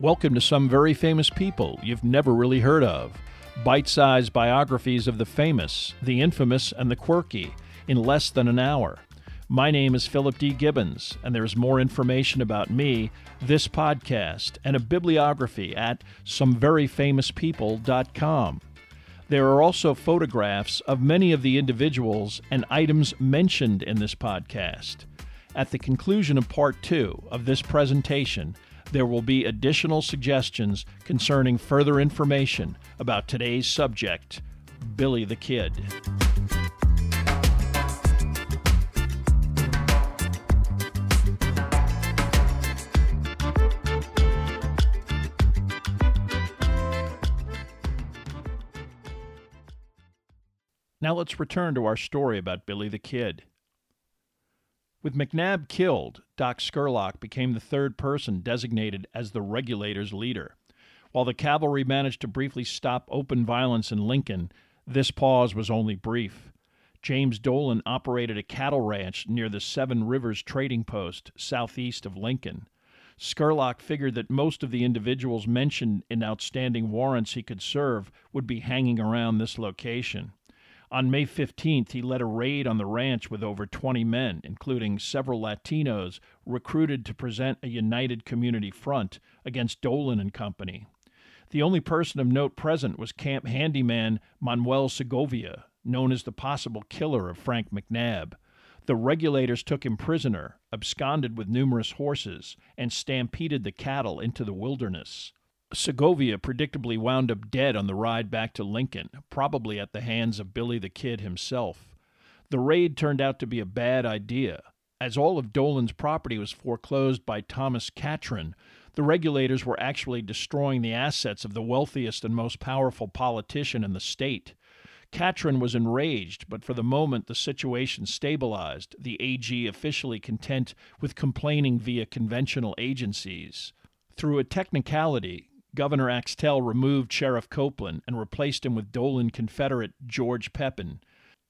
Welcome to some very famous people you've never really heard of. Bite sized biographies of the famous, the infamous, and the quirky in less than an hour. My name is Philip D. Gibbons, and there's more information about me, this podcast, and a bibliography at someveryfamouspeople.com. There are also photographs of many of the individuals and items mentioned in this podcast. At the conclusion of part two of this presentation, there will be additional suggestions concerning further information about today's subject, Billy the Kid. Now let's return to our story about Billy the Kid. With McNabb killed, Doc Scurlock became the third person designated as the Regulators' leader. While the cavalry managed to briefly stop open violence in Lincoln, this pause was only brief. James Dolan operated a cattle ranch near the Seven Rivers Trading Post, southeast of Lincoln. Scurlock figured that most of the individuals mentioned in outstanding warrants he could serve would be hanging around this location. On May 15th, he led a raid on the ranch with over 20 men, including several Latinos recruited to present a united community front against Dolan and Company. The only person of note present was camp handyman Manuel Segovia, known as the possible killer of Frank McNabb. The regulators took him prisoner, absconded with numerous horses, and stampeded the cattle into the wilderness. Segovia predictably wound up dead on the ride back to Lincoln, probably at the hands of Billy the Kid himself. The raid turned out to be a bad idea. As all of Dolan's property was foreclosed by Thomas Catron, the regulators were actually destroying the assets of the wealthiest and most powerful politician in the state. Catron was enraged, but for the moment the situation stabilized, the AG officially content with complaining via conventional agencies. Through a technicality, Governor Axtell removed Sheriff Copeland and replaced him with Dolan Confederate George Peppin.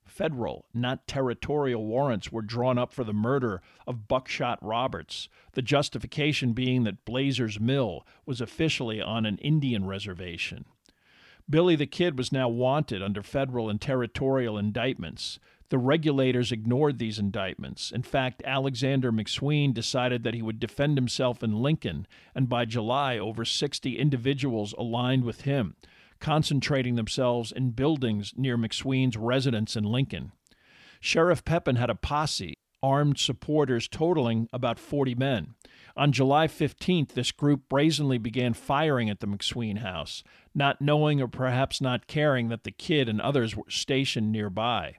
Federal, not territorial warrants were drawn up for the murder of Buckshot Roberts, the justification being that Blazer's Mill was officially on an Indian reservation. Billy the Kid was now wanted under federal and territorial indictments. The regulators ignored these indictments. In fact, Alexander McSween decided that he would defend himself in Lincoln, and by July, over 60 individuals aligned with him, concentrating themselves in buildings near McSween's residence in Lincoln. Sheriff Peppin had a posse, armed supporters totaling about 40 men. On July 15th, this group brazenly began firing at the McSween house, not knowing or perhaps not caring that the kid and others were stationed nearby.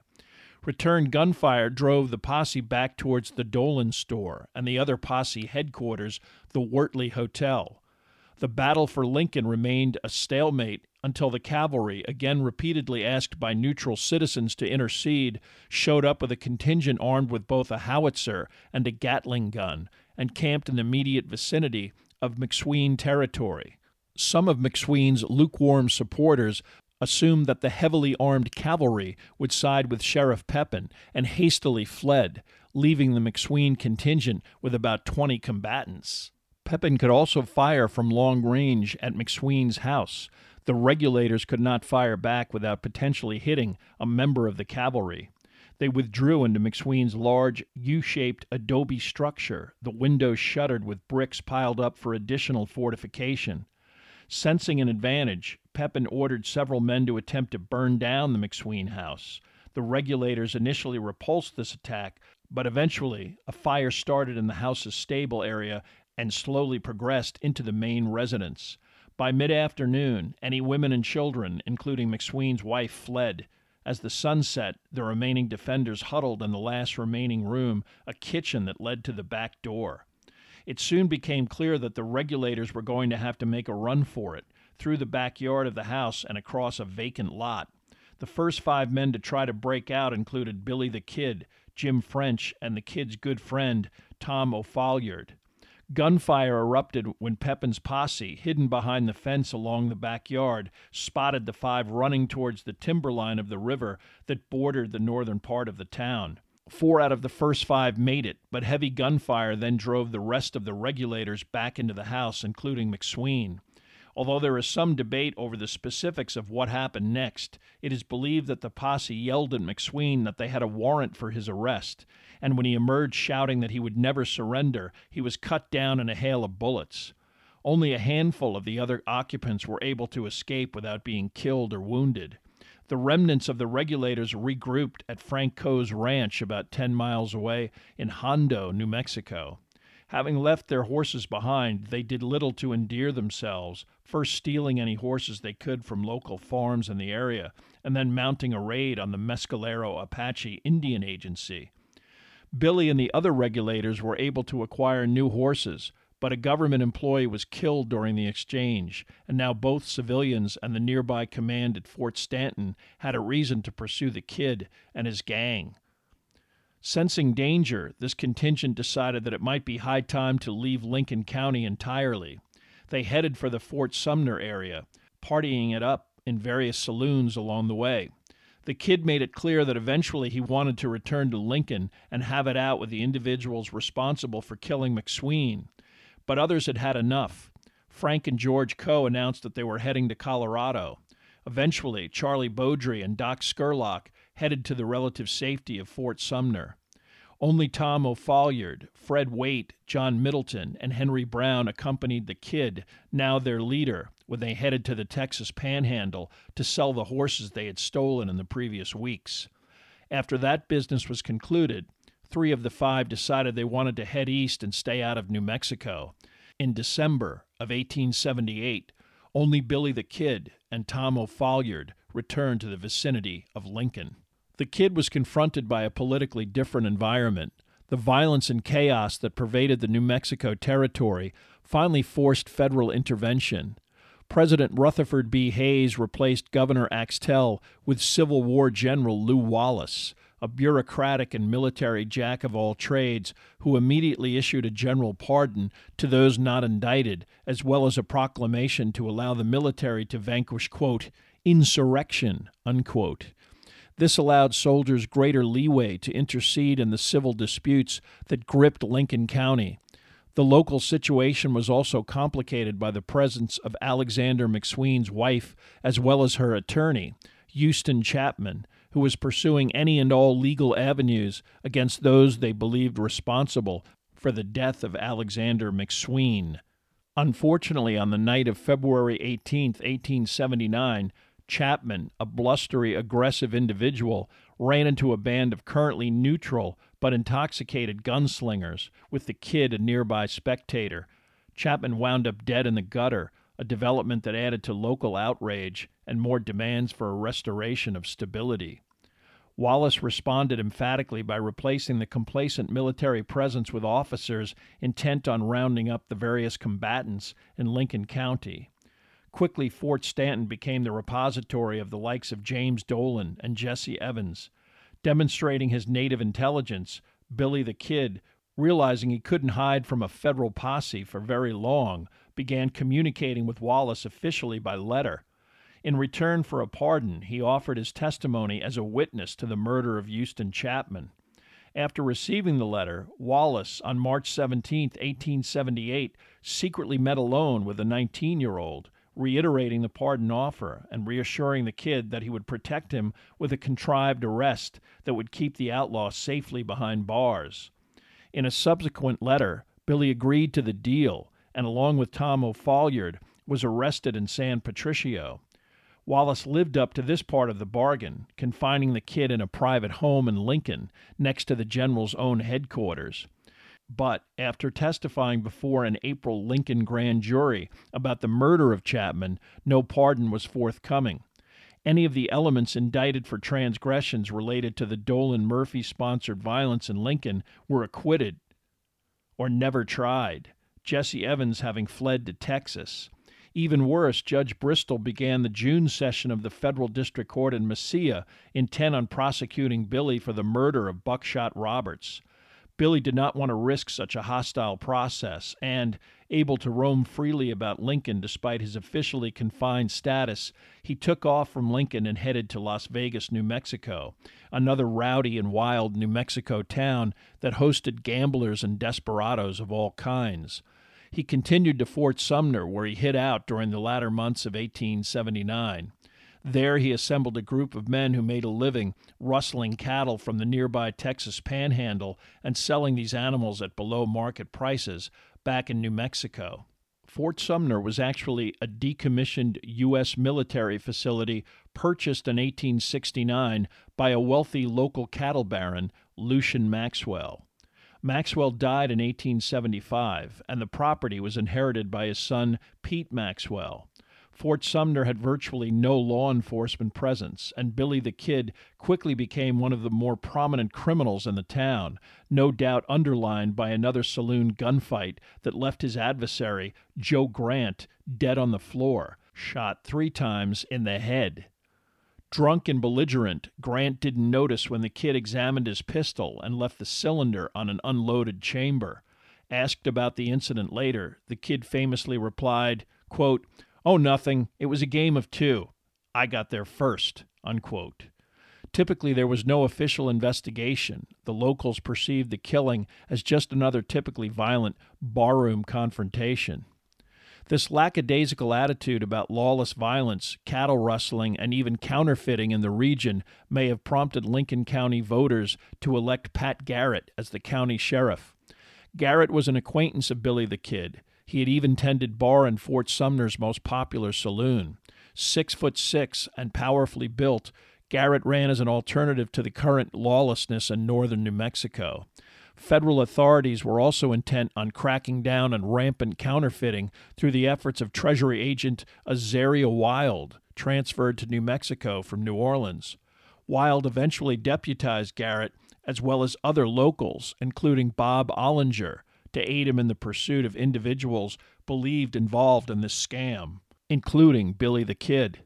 Return gunfire drove the posse back towards the Dolan store and the other posse headquarters, the Wortley Hotel. The battle for Lincoln remained a stalemate until the cavalry, again repeatedly asked by neutral citizens to intercede, showed up with a contingent armed with both a howitzer and a Gatling gun and camped in the immediate vicinity of McSween territory. Some of McSween's lukewarm supporters assumed that the heavily armed cavalry would side with Sheriff Peppin and hastily fled, leaving the McSween contingent with about 20 combatants. Peppin could also fire from long range at McSween's house. The regulators could not fire back without potentially hitting a member of the cavalry. They withdrew into McSween's large U shaped adobe structure, the windows shuttered with bricks piled up for additional fortification. Sensing an advantage, Peppin ordered several men to attempt to burn down the McSween house. The regulators initially repulsed this attack, but eventually a fire started in the house's stable area and slowly progressed into the main residence. By mid afternoon, any women and children, including McSween's wife, fled. As the sun set, the remaining defenders huddled in the last remaining room, a kitchen that led to the back door. It soon became clear that the regulators were going to have to make a run for it, through the backyard of the house and across a vacant lot. The first five men to try to break out included Billy the Kid, Jim French, and the Kid's good friend, Tom O'Folliard. Gunfire erupted when Peppin's posse, hidden behind the fence along the backyard, spotted the five running towards the timberline of the river that bordered the northern part of the town. Four out of the first five made it, but heavy gunfire then drove the rest of the regulators back into the house, including McSween. Although there is some debate over the specifics of what happened next, it is believed that the posse yelled at McSween that they had a warrant for his arrest, and when he emerged shouting that he would never surrender, he was cut down in a hail of bullets. Only a handful of the other occupants were able to escape without being killed or wounded. The remnants of the regulators regrouped at Frank Coe's ranch about 10 miles away in Hondo, New Mexico. Having left their horses behind, they did little to endear themselves, first stealing any horses they could from local farms in the area, and then mounting a raid on the Mescalero Apache Indian Agency. Billy and the other regulators were able to acquire new horses, but a government employee was killed during the exchange, and now both civilians and the nearby command at Fort Stanton had a reason to pursue the kid and his gang. Sensing danger, this contingent decided that it might be high time to leave Lincoln County entirely. They headed for the Fort Sumner area, partying it up in various saloons along the way. The kid made it clear that eventually he wanted to return to Lincoln and have it out with the individuals responsible for killing McSween. But others had had enough. Frank and George Coe announced that they were heading to Colorado. Eventually, Charlie Bowdre and Doc Scurlock headed to the relative safety of Fort Sumner. Only Tom O'Folliard, Fred Waite, John Middleton, and Henry Brown accompanied the kid, now their leader, when they headed to the Texas Panhandle to sell the horses they had stolen in the previous weeks. After that business was concluded, three of the five decided they wanted to head east and stay out of New Mexico. In December of 1878, only Billy the Kid and Tom O'Folliard returned to the vicinity of Lincoln. The kid was confronted by a politically different environment. The violence and chaos that pervaded the New Mexico territory finally forced federal intervention. President Rutherford B. Hayes replaced Governor Axtell with Civil War General Lew Wallace, a bureaucratic and military jack of all trades who immediately issued a general pardon to those not indicted, as well as a proclamation to allow the military to vanquish, quote, insurrection, unquote. This allowed soldiers greater leeway to intercede in the civil disputes that gripped Lincoln County. The local situation was also complicated by the presence of Alexander McSween's wife as well as her attorney, Huston Chapman, who was pursuing any and all legal avenues against those they believed responsible for the death of Alexander McSween. Unfortunately, on the night of February 18, 1879, Chapman, a blustery, aggressive individual, ran into a band of currently neutral but intoxicated gunslingers, with the kid a nearby spectator. Chapman wound up dead in the gutter, a development that added to local outrage and more demands for a restoration of stability. Wallace responded emphatically by replacing the complacent military presence with officers intent on rounding up the various combatants in Lincoln County. Quickly, Fort Stanton became the repository of the likes of James Dolan and Jesse Evans. Demonstrating his native intelligence, Billy the Kid, realizing he couldn't hide from a federal posse for very long, began communicating with Wallace officially by letter. In return for a pardon, he offered his testimony as a witness to the murder of Huston Chapman. After receiving the letter, Wallace, on March 17, 1878, secretly met alone with the 19 year old reiterating the pardon offer and reassuring the kid that he would protect him with a contrived arrest that would keep the outlaw safely behind bars. In a subsequent letter, Billy agreed to the deal and, along with Tom O'Folliard, was arrested in San Patricio. Wallace lived up to this part of the bargain, confining the kid in a private home in Lincoln next to the general's own headquarters. But after testifying before an April Lincoln grand jury about the murder of Chapman, no pardon was forthcoming. Any of the elements indicted for transgressions related to the Dolan Murphy sponsored violence in Lincoln were acquitted or never tried, Jesse Evans having fled to Texas. Even worse, Judge Bristol began the June session of the federal district court in Mesilla, intent on prosecuting Billy for the murder of Buckshot Roberts Billy did not want to risk such a hostile process, and, able to roam freely about Lincoln despite his officially confined status, he took off from Lincoln and headed to Las Vegas, New Mexico, another rowdy and wild New Mexico town that hosted gamblers and desperados of all kinds. He continued to Fort Sumner, where he hid out during the latter months of 1879. There he assembled a group of men who made a living rustling cattle from the nearby Texas panhandle and selling these animals at below market prices back in New Mexico. Fort Sumner was actually a decommissioned U.S. military facility purchased in 1869 by a wealthy local cattle baron, Lucien Maxwell. Maxwell died in 1875, and the property was inherited by his son, Pete Maxwell. Fort Sumner had virtually no law enforcement presence, and Billy the Kid quickly became one of the more prominent criminals in the town, no doubt underlined by another saloon gunfight that left his adversary, Joe Grant, dead on the floor, shot three times in the head. Drunk and belligerent, Grant didn't notice when the kid examined his pistol and left the cylinder on an unloaded chamber. Asked about the incident later, the kid famously replied, quote, Oh, nothing. It was a game of two. I got there first. Unquote. Typically, there was no official investigation. The locals perceived the killing as just another typically violent barroom confrontation. This lackadaisical attitude about lawless violence, cattle rustling, and even counterfeiting in the region may have prompted Lincoln County voters to elect Pat Garrett as the county sheriff. Garrett was an acquaintance of Billy the Kid. He had even tended bar in Fort Sumner's most popular saloon. Six foot six and powerfully built, Garrett ran as an alternative to the current lawlessness in northern New Mexico. Federal authorities were also intent on cracking down on rampant counterfeiting through the efforts of Treasury agent Azariah Wild, transferred to New Mexico from New Orleans. Wild eventually deputized Garrett as well as other locals, including Bob Ollinger, to aid him in the pursuit of individuals believed involved in this scam, including Billy the Kid.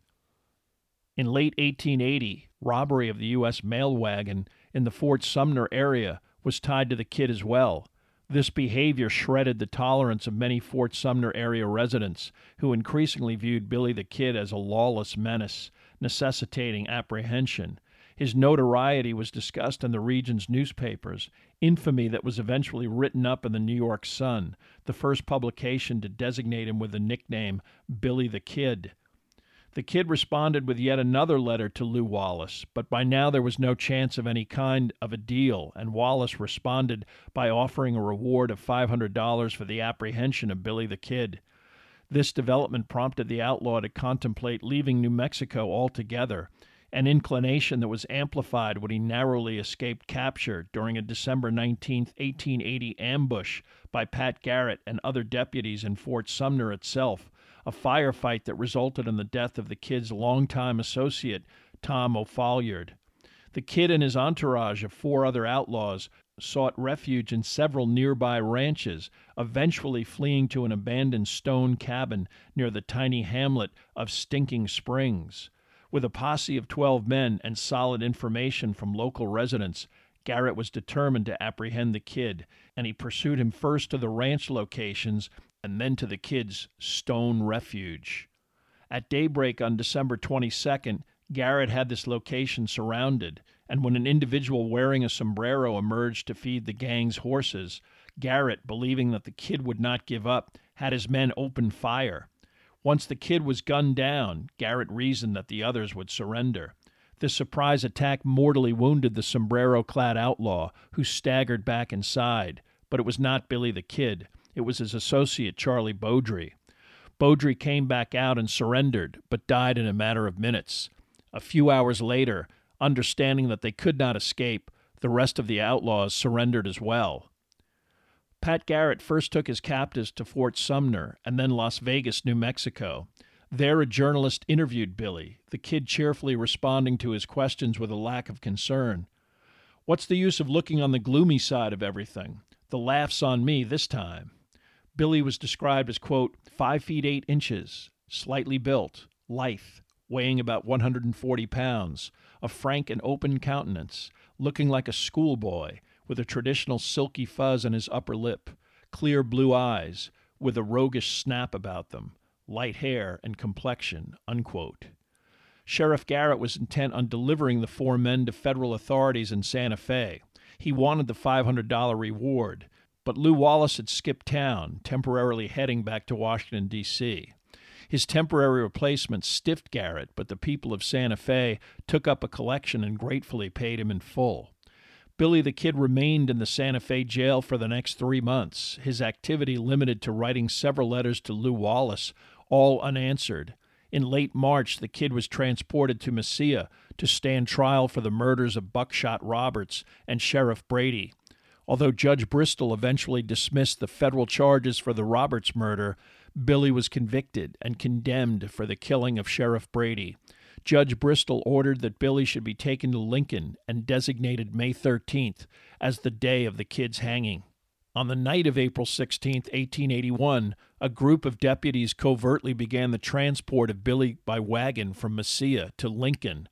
In late 1880, robbery of the U.S. mail wagon in the Fort Sumner area was tied to the kid as well. This behavior shredded the tolerance of many Fort Sumner area residents, who increasingly viewed Billy the Kid as a lawless menace, necessitating apprehension. His notoriety was discussed in the region's newspapers, infamy that was eventually written up in the New York Sun, the first publication to designate him with the nickname Billy the Kid. The kid responded with yet another letter to Lew Wallace, but by now there was no chance of any kind of a deal, and Wallace responded by offering a reward of $500 for the apprehension of Billy the Kid. This development prompted the outlaw to contemplate leaving New Mexico altogether an inclination that was amplified when he narrowly escaped capture during a December 19, 1880 ambush by Pat Garrett and other deputies in Fort Sumner itself, a firefight that resulted in the death of the kid's longtime associate, Tom O'Folliard. The kid and his entourage of four other outlaws sought refuge in several nearby ranches, eventually fleeing to an abandoned stone cabin near the tiny hamlet of Stinking Springs. With a posse of 12 men and solid information from local residents, Garrett was determined to apprehend the kid, and he pursued him first to the ranch locations and then to the kid's stone refuge. At daybreak on December 22nd, Garrett had this location surrounded, and when an individual wearing a sombrero emerged to feed the gang's horses, Garrett, believing that the kid would not give up, had his men open fire. Once the kid was gunned down, Garrett reasoned that the others would surrender. This surprise attack mortally wounded the sombrero clad outlaw, who staggered back inside. But it was not Billy the Kid, it was his associate, Charlie Bowdre. Bowdre came back out and surrendered, but died in a matter of minutes. A few hours later, understanding that they could not escape, the rest of the outlaws surrendered as well. Pat Garrett first took his captives to Fort Sumner and then Las Vegas, New Mexico. There, a journalist interviewed Billy, the kid cheerfully responding to his questions with a lack of concern. What's the use of looking on the gloomy side of everything? The laugh's on me this time. Billy was described as, quote, five feet eight inches, slightly built, lithe, weighing about 140 pounds, a frank and open countenance, looking like a schoolboy, with a traditional silky fuzz on his upper lip, clear blue eyes, with a roguish snap about them, light hair and complexion. Unquote. Sheriff Garrett was intent on delivering the four men to federal authorities in Santa Fe. He wanted the $500 reward, but Lew Wallace had skipped town, temporarily heading back to Washington, D.C. His temporary replacement stiffed Garrett, but the people of Santa Fe took up a collection and gratefully paid him in full. Billy the Kid remained in the Santa Fe jail for the next three months, his activity limited to writing several letters to Lew Wallace, all unanswered. In late March, the kid was transported to Mesilla to stand trial for the murders of Buckshot Roberts and Sheriff Brady. Although Judge Bristol eventually dismissed the federal charges for the Roberts murder, Billy was convicted and condemned for the killing of Sheriff Brady. Judge Bristol ordered that Billy should be taken to Lincoln and designated May 13th as the day of the kid's hanging. On the night of April 16, 1881, a group of deputies covertly began the transport of Billy by wagon from Mesilla to Lincoln.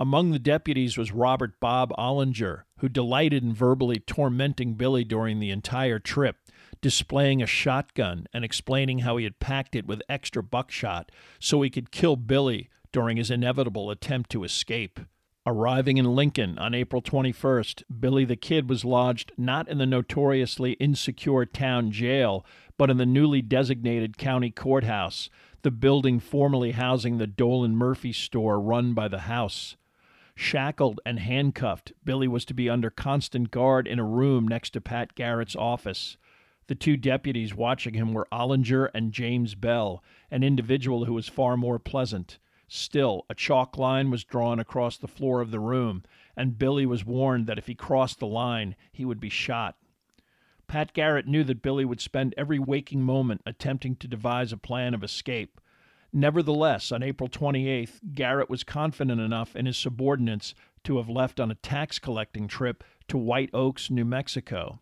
Among the deputies was Robert Bob Ollinger, who delighted in verbally tormenting Billy during the entire trip, displaying a shotgun and explaining how he had packed it with extra buckshot so he could kill Billy during his inevitable attempt to escape. Arriving in Lincoln on April 21st, Billy the Kid was lodged not in the notoriously insecure town jail, but in the newly designated county courthouse, the building formerly housing the Dolan Murphy store run by the House. Shackled and handcuffed, Billy was to be under constant guard in a room next to Pat Garrett's office. The two deputies watching him were Ollinger and James Bell, an individual who was far more pleasant. Still, a chalk line was drawn across the floor of the room, and Billy was warned that if he crossed the line, he would be shot. Pat Garrett knew that Billy would spend every waking moment attempting to devise a plan of escape. Nevertheless, on April 28th, Garrett was confident enough in his subordinates to have left on a tax collecting trip to White Oaks, New Mexico.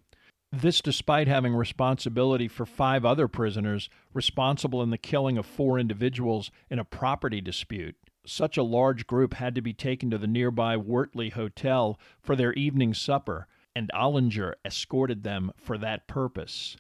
This despite having responsibility for five other prisoners responsible in the killing of four individuals in a property dispute. Such a large group had to be taken to the nearby Wortley Hotel for their evening supper, and Ollinger escorted them for that purpose.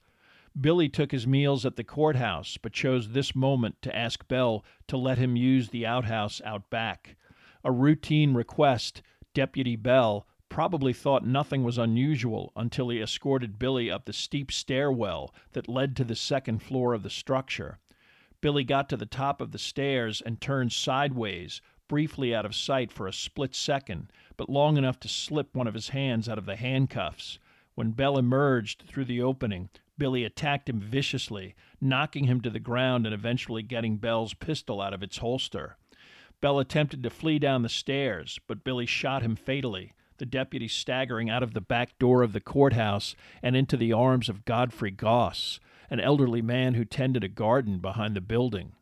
Billy took his meals at the courthouse, but chose this moment to ask Bell to let him use the outhouse out back. A routine request, Deputy Bell probably thought nothing was unusual until he escorted Billy up the steep stairwell that led to the second floor of the structure. Billy got to the top of the stairs and turned sideways, briefly out of sight for a split second, but long enough to slip one of his hands out of the handcuffs. When Bell emerged through the opening, Billy attacked him viciously, knocking him to the ground and eventually getting Bell's pistol out of its holster. Bell attempted to flee down the stairs, but Billy shot him fatally the deputy staggering out of the back door of the courthouse and into the arms of Godfrey Goss, an elderly man who tended a garden behind the building.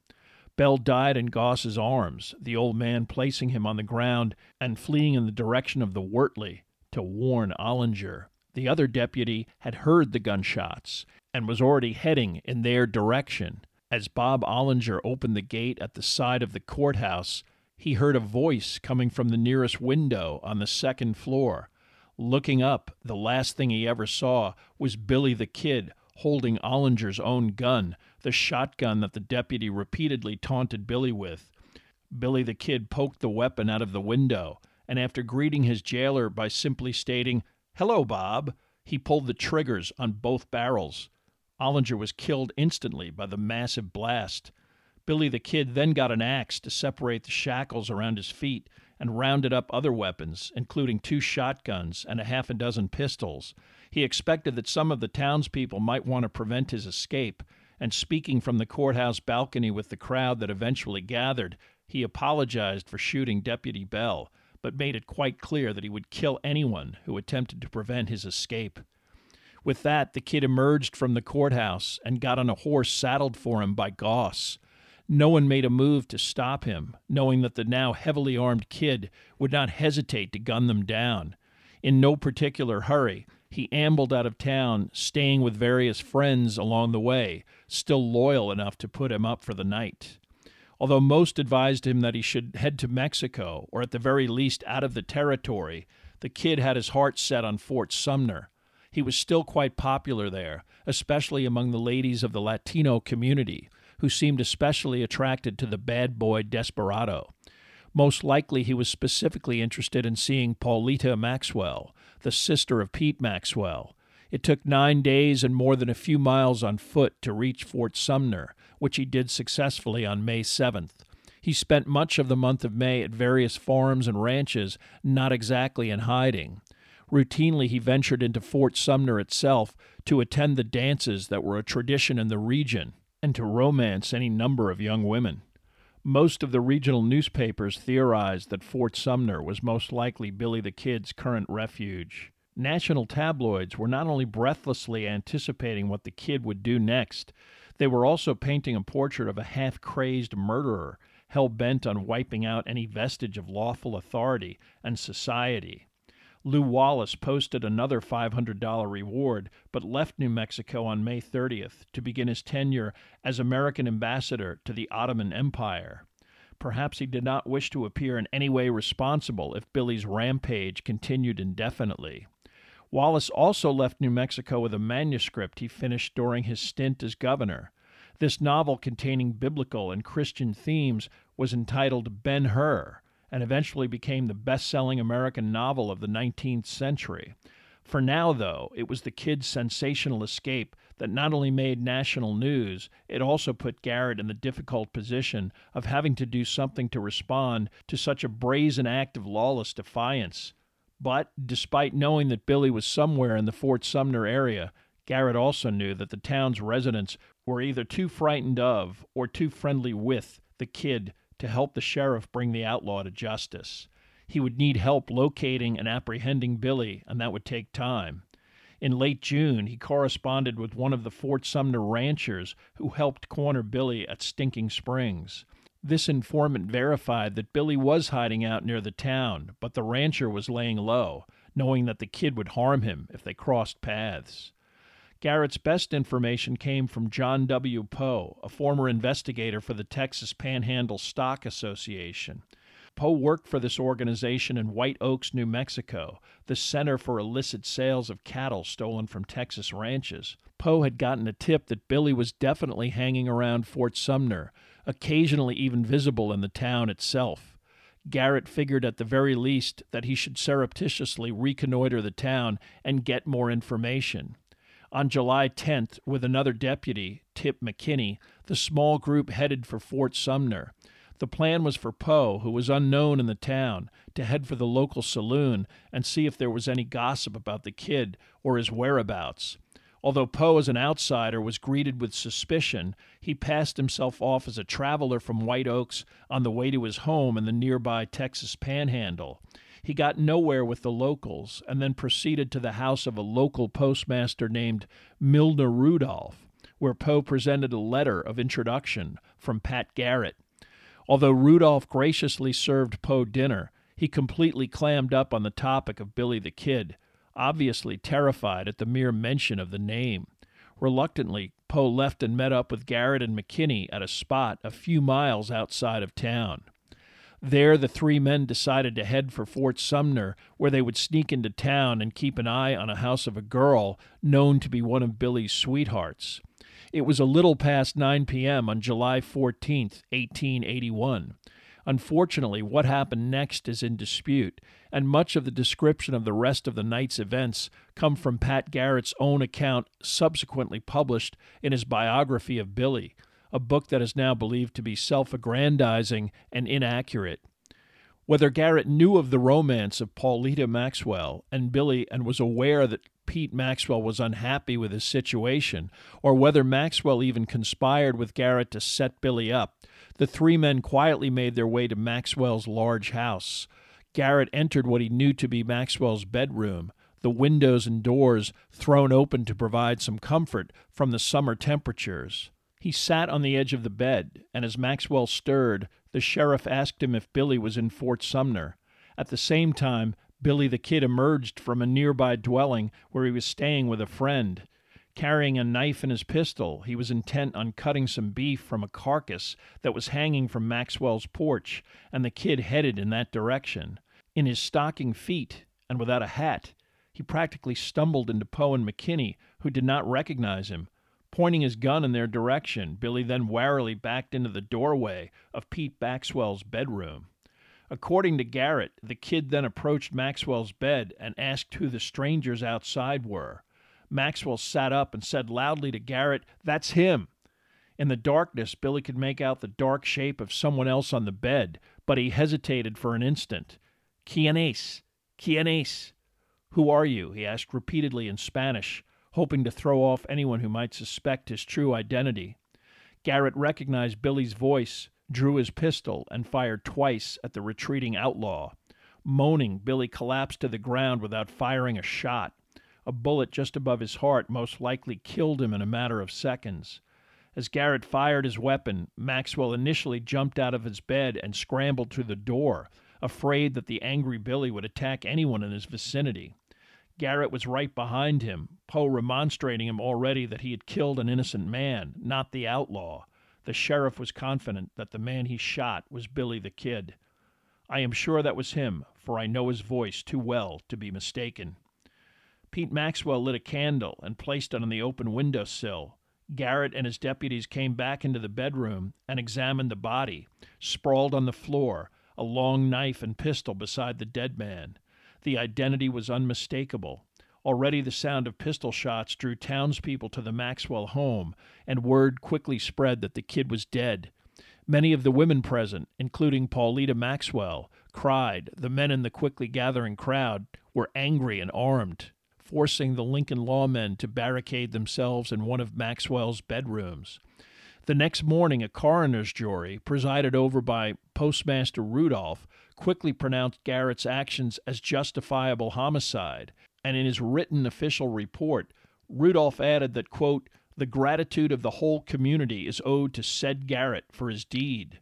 Bell died in Goss's arms, the old man placing him on the ground and fleeing in the direction of the Wortley to warn Ollinger. The other deputy had heard the gunshots and was already heading in their direction. As Bob Ollinger opened the gate at the side of the courthouse, he heard a voice coming from the nearest window on the second floor. Looking up, the last thing he ever saw was Billy the Kid holding Ollinger's own gun, the shotgun that the deputy repeatedly taunted Billy with. Billy the Kid poked the weapon out of the window, and after greeting his jailer by simply stating, Hello, Bob, he pulled the triggers on both barrels. Ollinger was killed instantly by the massive blast. Billy the Kid then got an axe to separate the shackles around his feet and rounded up other weapons, including two shotguns and a half a dozen pistols. He expected that some of the townspeople might want to prevent his escape, and speaking from the courthouse balcony with the crowd that eventually gathered, he apologized for shooting Deputy Bell, but made it quite clear that he would kill anyone who attempted to prevent his escape. With that, the kid emerged from the courthouse and got on a horse saddled for him by Goss. No one made a move to stop him, knowing that the now heavily armed kid would not hesitate to gun them down. In no particular hurry, he ambled out of town, staying with various friends along the way, still loyal enough to put him up for the night. Although most advised him that he should head to Mexico, or at the very least out of the territory, The kid had his heart set on Fort Sumner. He was still quite popular there, especially among the ladies of the Latino community, who seemed especially attracted to the bad boy desperado. Most likely, he was specifically interested in seeing Paulita Maxwell, the sister of Pete Maxwell. It took nine days and more than a few miles on foot to reach Fort Sumner, which he did successfully on May 7th. He spent much of the month of May at various farms and ranches, not exactly in hiding. Routinely, he ventured into Fort Sumner itself to attend the dances that were a tradition in the region and to romance any number of young women. Most of the regional newspapers theorized that Fort Sumner was most likely Billy the Kid's current refuge. National tabloids were not only breathlessly anticipating what the kid would do next, they were also painting a portrait of a half crazed murderer hell bent on wiping out any vestige of lawful authority and society. Lew Wallace posted another $500 reward, but left New Mexico on May 30th to begin his tenure as American ambassador to the Ottoman Empire. Perhaps he did not wish to appear in any way responsible if Billy's rampage continued indefinitely. Wallace also left New Mexico with a manuscript he finished during his stint as governor. This novel, containing biblical and Christian themes, was entitled Ben Hur and eventually became the best selling American novel of the 19th century. For now, though, it was the kid's sensational escape that not only made national news, it also put Garrett in the difficult position of having to do something to respond to such a brazen act of lawless defiance. But, despite knowing that Billy was somewhere in the Fort Sumner area, Garrett also knew that the town's residents were either too frightened of or too friendly with the kid to help the sheriff bring the outlaw to justice. He would need help locating and apprehending Billy, and that would take time. In late June, he corresponded with one of the Fort Sumner ranchers who helped corner Billy at Stinking Springs. This informant verified that Billy was hiding out near the town, but the rancher was laying low, knowing that the kid would harm him if they crossed paths. Garrett's best information came from John W. Poe, a former investigator for the Texas Panhandle Stock Association. Poe worked for this organization in White Oaks, New Mexico, the center for illicit sales of cattle stolen from Texas ranches. Poe had gotten a tip that Billy was definitely hanging around Fort Sumner, occasionally even visible in the town itself. Garrett figured at the very least that he should surreptitiously reconnoiter the town and get more information. On July 10th, with another deputy, Kip McKinney, the small group headed for Fort Sumner. The plan was for Poe, who was unknown in the town, to head for the local saloon and see if there was any gossip about the kid or his whereabouts. Although Poe, as an outsider, was greeted with suspicion, he passed himself off as a traveler from White Oaks on the way to his home in the nearby Texas Panhandle. He got nowhere with the locals and then proceeded to the house of a local postmaster named Milnor Rudulph, where Poe presented a letter of introduction from Pat Garrett. Although Rudulph graciously served Poe dinner, he completely clammed up on the topic of Billy the Kid, obviously terrified at the mere mention of the name. Reluctantly, Poe left and met up with Garrett and McKinney at a spot a few miles outside of town. There, the three men decided to head for Fort Sumner, where they would sneak into town and keep an eye on a house of a girl known to be one of Billy's sweethearts. It was a little past 9 p.m. on July 14, 1881. Unfortunately, what happened next is in dispute, and much of the description of the rest of the night's events come from Pat Garrett's own account subsequently published in his biography of Billy, a book that is now believed to be self aggrandizing and inaccurate. Whether Garrett knew of the romance of Paulita Maxwell and Billy and was aware that Pete Maxwell was unhappy with his situation, or whether Maxwell even conspired with Garrett to set Billy up, the three men quietly made their way to Maxwell's large house. Garrett entered what he knew to be Maxwell's bedroom, the windows and doors thrown open to provide some comfort from the summer temperatures. He sat on the edge of the bed, and as Maxwell stirred, the sheriff asked him if Billy was in Fort Sumner. At the same time, Billy the Kid emerged from a nearby dwelling where he was staying with a friend. Carrying a knife and his pistol, he was intent on cutting some beef from a carcass that was hanging from Maxwell's porch, and the kid headed in that direction. In his stocking feet, and without a hat. He practically stumbled into Poe and McKinney, who did not recognize him. Pointing his gun in their direction, Billy then warily backed into the doorway of Pete Maxwell's bedroom. According to Garrett, the kid then approached Maxwell's bed and asked who the strangers outside were. Maxwell sat up and said loudly to Garrett, That's him. In the darkness, Billy could make out the dark shape of someone else on the bed, but he hesitated for an instant. Quien es? Quien es? Who are you? he asked repeatedly in Spanish, hoping to throw off anyone who might suspect his true identity. Garrett recognized Billy's voice drew his pistol, and fired twice at the retreating outlaw. Moaning, Billy collapsed to the ground without firing a shot. A bullet just above his heart most likely killed him in a matter of seconds. As Garrett fired his weapon, Maxwell initially jumped out of his bed and scrambled to the door, afraid that the angry Billy would attack anyone in his vicinity. Garrett was right behind him, Poe remonstrating him already that he had killed an innocent man, not the outlaw. The sheriff was confident that the man he shot was Billy the Kid. I am sure that was him, for I know his voice too well to be mistaken. Pete Maxwell lit a candle and placed it on the open window sill. Garrett and his deputies came back into the bedroom and examined the body, sprawled on the floor, a long knife and pistol beside the dead man. The identity was unmistakable. Already the sound of pistol shots drew townspeople to the Maxwell home, and word quickly spread that the kid was dead. Many of the women present, including Paulita Maxwell, cried. The men in the quickly gathering crowd were angry and armed, forcing the Lincoln lawmen to barricade themselves in one of Maxwell's bedrooms. The next morning, a coroner's jury, presided over by Postmaster Rudulph, quickly pronounced Garrett's actions as justifiable homicide and in his written official report, Rudulph added that, quote, the gratitude of the whole community is owed to said Garrett for his deed.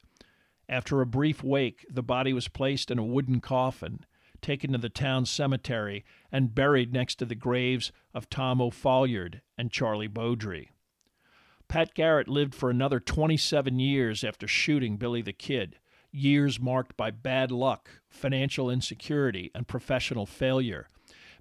After a brief wake, the body was placed in a wooden coffin, taken to the town cemetery, and buried next to the graves of Tom O'Folliard and Charlie Bowdre. Pat Garrett lived for another 27 years after shooting Billy the Kid, years marked by bad luck, financial insecurity, and professional failure.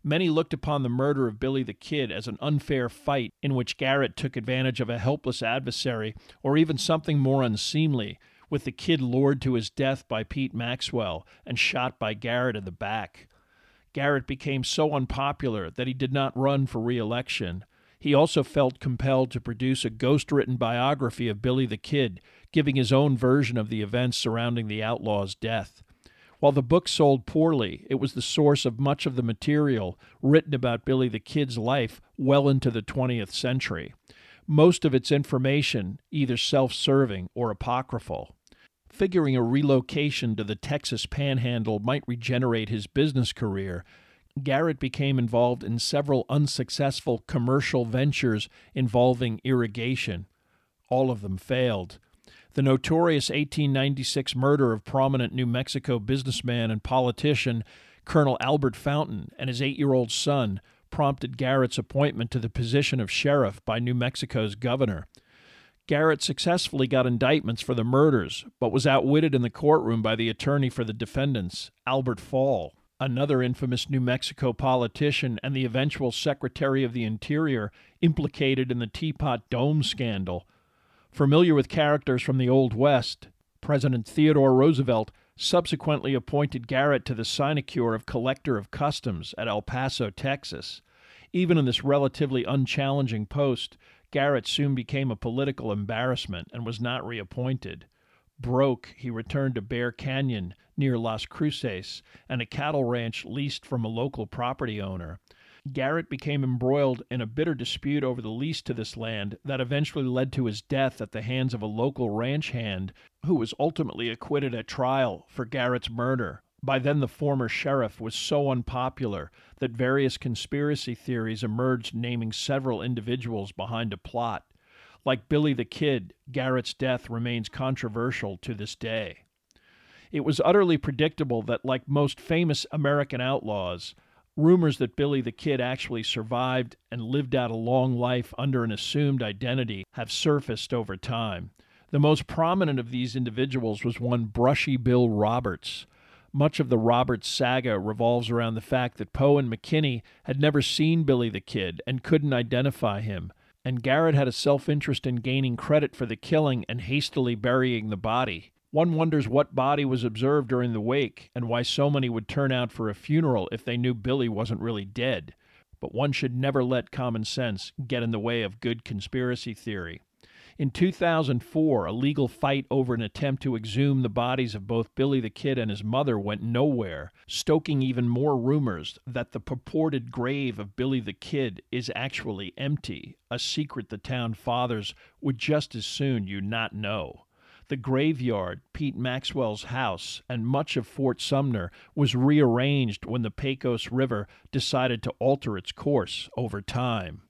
Many looked upon the murder of Billy the Kid as an unfair fight in which Garrett took advantage of a helpless adversary, or even something more unseemly, with the kid lured to his death by Pete Maxwell and shot by Garrett in the back. Garrett became so unpopular that he did not run for re election. He also felt compelled to produce a ghost written biography of Billy the Kid, giving his own version of the events surrounding the outlaw's death. While the book sold poorly, it was the source of much of the material written about Billy the Kid's life well into the 20th century. Most of its information either self serving or apocryphal. Figuring a relocation to the Texas panhandle might regenerate his business career, Garrett became involved in several unsuccessful commercial ventures involving irrigation. All of them failed. The notorious 1896 murder of prominent New Mexico businessman and politician Colonel Albert Fountain and his eight year old son prompted Garrett's appointment to the position of sheriff by New Mexico's governor. Garrett successfully got indictments for the murders, but was outwitted in the courtroom by the attorney for the defendants, Albert Fall, another infamous New Mexico politician and the eventual Secretary of the Interior implicated in the Teapot Dome scandal. Familiar with characters from the Old West, President Theodore Roosevelt subsequently appointed Garrett to the sinecure of Collector of Customs at El Paso, Texas. Even in this relatively unchallenging post, Garrett soon became a political embarrassment and was not reappointed. Broke, he returned to Bear Canyon near Las Cruces and a cattle ranch leased from a local property owner. Garrett became embroiled in a bitter dispute over the lease to this land that eventually led to his death at the hands of a local ranch hand who was ultimately acquitted at trial for Garrett's murder. By then, the former sheriff was so unpopular that various conspiracy theories emerged naming several individuals behind a plot. Like Billy the Kid, Garrett's death remains controversial to this day. It was utterly predictable that, like most famous American outlaws, Rumors that Billy the Kid actually survived and lived out a long life under an assumed identity have surfaced over time. The most prominent of these individuals was one Brushy Bill Roberts. Much of the Roberts saga revolves around the fact that Poe and McKinney had never seen Billy the Kid and couldn't identify him, and Garrett had a self interest in gaining credit for the killing and hastily burying the body. One wonders what body was observed during the wake and why so many would turn out for a funeral if they knew Billy wasn't really dead. But one should never let common sense get in the way of good conspiracy theory. In 2004, a legal fight over an attempt to exhume the bodies of both Billy the Kid and his mother went nowhere, stoking even more rumors that the purported grave of Billy the Kid is actually empty, a secret the town fathers would just as soon you not know. The graveyard, Pete Maxwell's house, and much of Fort Sumner was rearranged when the Pecos River decided to alter its course over time.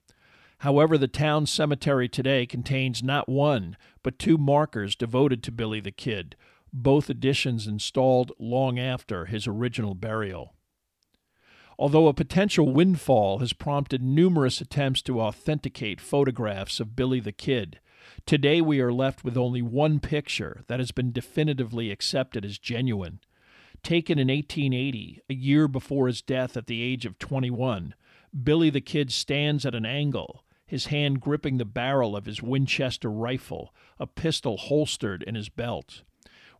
However, the town cemetery today contains not one, but two markers devoted to Billy the Kid, both additions installed long after his original burial. Although a potential windfall has prompted numerous attempts to authenticate photographs of Billy the Kid, today we are left with only one picture that has been definitively accepted as genuine. Taken in 1880, a year before his death at the age of 21, Billy the Kid stands at an angle, his hand gripping the barrel of his Winchester rifle, a pistol holstered in his belt.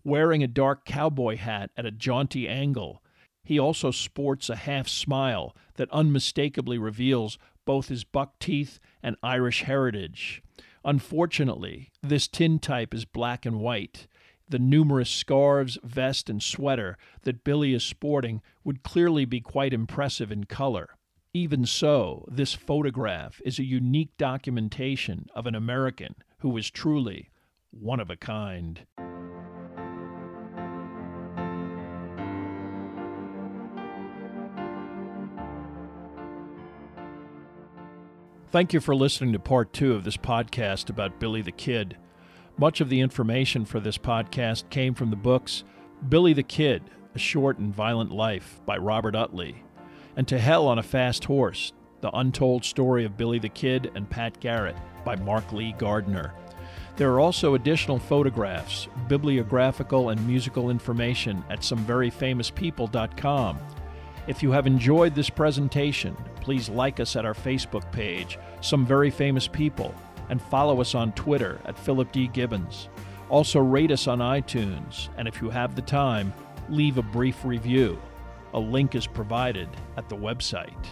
Wearing a dark cowboy hat at a jaunty angle, he also sports a half smile that unmistakably reveals both his buck teeth and Irish heritage. Unfortunately, this tintype is black and white. The numerous scarves, vest, and sweater that Billy is sporting would clearly be quite impressive in color. Even so, this photograph is a unique documentation of an American who was truly one of a kind. Thank you for listening to part two of this podcast about Billy the Kid. Much of the information for this podcast came from the books Billy the Kid, A Short and Violent Life by Robert Utley and To Hell on a Fast Horse, The Untold Story of Billy the Kid and Pat Garrett by Mark Lee Gardner. There are also additional photographs, bibliographical, and musical information at someveryfamouspeople.com. If you have enjoyed this presentation, please like us at our Facebook page, Some Very Famous People, and follow us on Twitter at Philip D. Gibbons. Also, rate us on iTunes, and if you have the time, leave a brief review. A link is provided at the website.